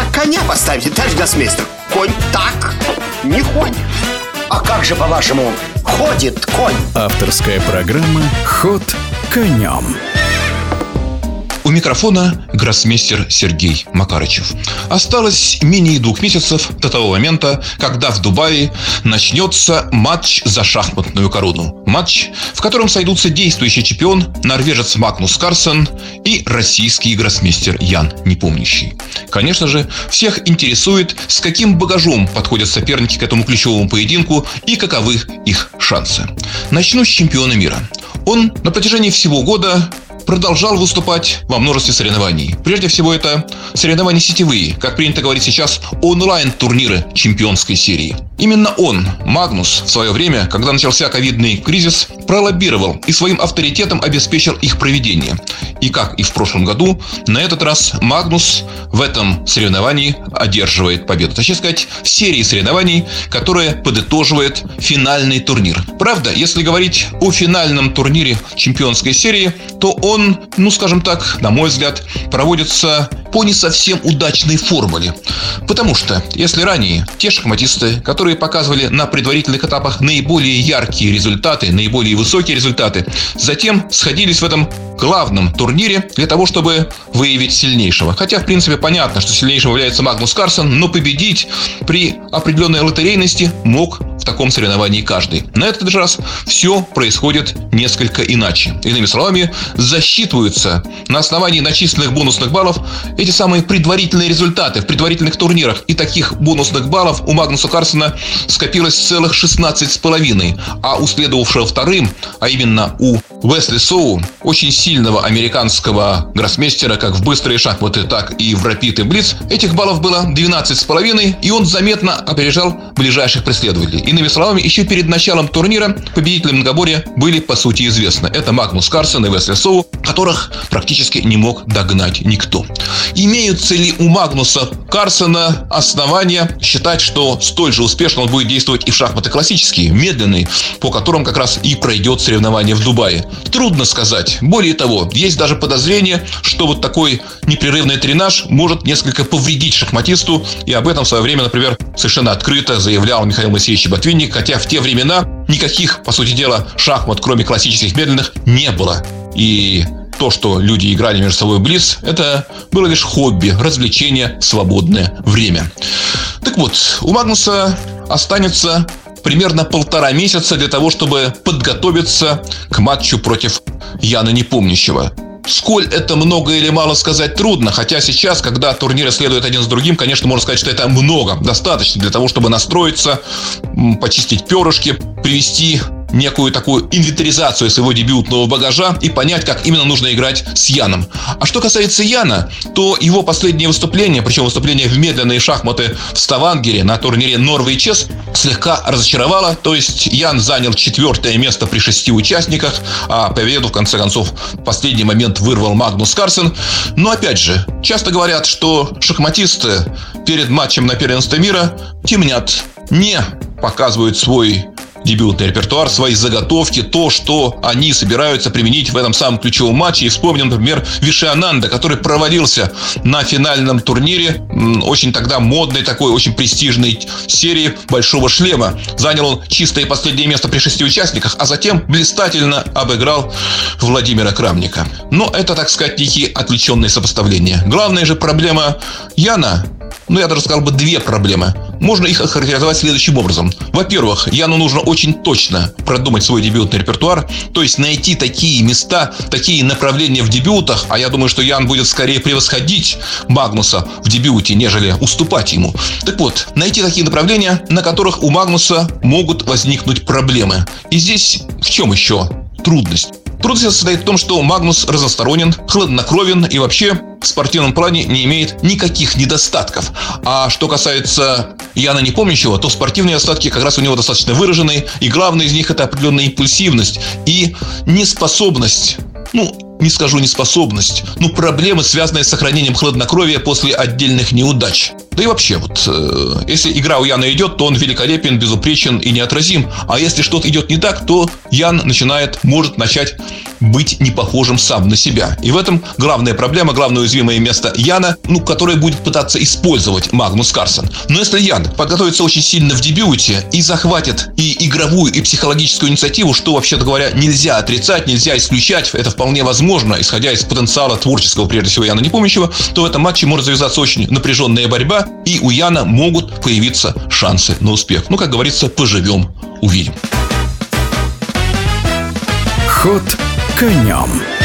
так коня поставите, товарищ гроссмейстер? Конь так не ходит. А как же, по-вашему, ходит конь? Авторская программа «Ход конем». У микрофона гроссмейстер Сергей Макарычев. Осталось менее двух месяцев до того момента, когда в Дубае начнется матч за шахматную корону. Матч, в котором сойдутся действующий чемпион, норвежец Магнус Карсен и российский гроссмейстер Ян Непомнящий. Конечно же, всех интересует, с каким багажом подходят соперники к этому ключевому поединку и каковы их шансы. Начну с чемпиона мира. Он на протяжении всего года продолжал выступать во множестве соревнований. Прежде всего, это соревнования сетевые, как принято говорить сейчас, онлайн-турниры чемпионской серии. Именно он, Магнус, в свое время, когда начался ковидный кризис, пролоббировал и своим авторитетом обеспечил их проведение. И как и в прошлом году, на этот раз Магнус в этом соревновании одерживает победу. Точнее сказать, в серии соревнований, которая подытоживает финальный турнир. Правда, если говорить о финальном турнире чемпионской серии, то он, ну скажем так, на мой взгляд, проводится по не совсем удачной формуле. Потому что, если ранее те шахматисты, которые показывали на предварительных этапах наиболее яркие результаты, наиболее высокие результаты, затем сходились в этом главном турнире для того, чтобы выявить сильнейшего. Хотя, в принципе, понятно, что сильнейшим является Магнус Карсон, но победить при определенной лотерейности мог таком соревновании каждый. На этот раз все происходит несколько иначе. Иными словами, засчитываются на основании начисленных бонусных баллов эти самые предварительные результаты в предварительных турнирах. И таких бонусных баллов у Магнуса Карсона скопилось целых 16 с половиной, а у следовавшего вторым, а именно у Уэсли Соу, очень сильного американского гроссмейстера, как в быстрые шахматы, так и в рапид и блиц, этих баллов было 12 с половиной, и он заметно опережал ближайших преследователей. Иными словами, еще перед началом турнира победители многоборья были по сути известны. Это Магнус Карсон и Весли Соу, которых практически не мог догнать никто. Имеются ли у Магнуса Карсона основания считать, что столь же успешно он будет действовать и в шахматы классические, медленные, по которым как раз и пройдет соревнование в Дубае? Трудно сказать. Более того, есть даже подозрение, что вот такой непрерывный тренаж может несколько повредить шахматисту, и об этом в свое время, например, совершенно открыто заявлял Михаил Моисеевич Ботвинник, хотя в те времена никаких, по сути дела, шахмат, кроме классических медленных, не было. И то, что люди играли между собой близ, это было лишь хобби, развлечение, свободное время. Так вот, у Магнуса останется примерно полтора месяца для того, чтобы подготовиться к матчу против Яна Непомнящего. Сколь это много или мало сказать трудно, хотя сейчас, когда турниры следуют один с другим, конечно, можно сказать, что это много, достаточно для того, чтобы настроиться, почистить перышки, привести некую такую инвентаризацию своего дебютного багажа и понять, как именно нужно играть с Яном. А что касается Яна, то его последнее выступление, причем выступление в медленные шахматы в Ставангере на турнире Норвей Чес, слегка разочаровало. То есть Ян занял четвертое место при шести участниках, а победу, в конце концов, в последний момент вырвал Магнус Карсен. Но опять же, часто говорят, что шахматисты перед матчем на первенство мира темнят, не показывают свой дебютный репертуар, свои заготовки, то, что они собираются применить в этом самом ключевом матче. И вспомним, например, Вишиананда, который провалился на финальном турнире, очень тогда модной такой, очень престижной серии «Большого шлема». Занял он чистое последнее место при шести участниках, а затем блистательно обыграл Владимира Крамника. Но это, так сказать, некие отвлеченные сопоставления. Главная же проблема Яна ну, я даже сказал бы две проблемы. Можно их охарактеризовать следующим образом. Во-первых, Яну нужно очень точно продумать свой дебютный репертуар, то есть найти такие места, такие направления в дебютах, а я думаю, что Ян будет скорее превосходить Магнуса в дебюте, нежели уступать ему. Так вот, найти такие направления, на которых у Магнуса могут возникнуть проблемы. И здесь в чем еще трудность? Трудность состоит в том, что Магнус разносторонен, хладнокровен и вообще в спортивном плане не имеет никаких недостатков. А что касается Яна Непомнящего, то спортивные недостатки как раз у него достаточно выражены, и главное из них это определенная импульсивность и неспособность ну, не скажу неспособность, ну, проблемы, связанные с сохранением хладнокровия после отдельных неудач. Да и вообще, вот, э, если игра у Яна идет, то он великолепен, безупречен и неотразим. А если что-то идет не так, то Ян начинает, может начать быть не похожим сам на себя. И в этом главная проблема, главное уязвимое место Яна, ну, которое будет пытаться использовать Магнус Карсон. Но если Ян подготовится очень сильно в дебюте и захватит и игровую, и психологическую инициативу, что, вообще-то говоря, нельзя отрицать, нельзя исключать, это вполне возможно, исходя из потенциала творческого, прежде всего, Яна Непомнящего, то в этом матче может завязаться очень напряженная борьба, и у Яна могут появиться шансы на успех. Ну, как говорится, поживем, увидим. Ход конем.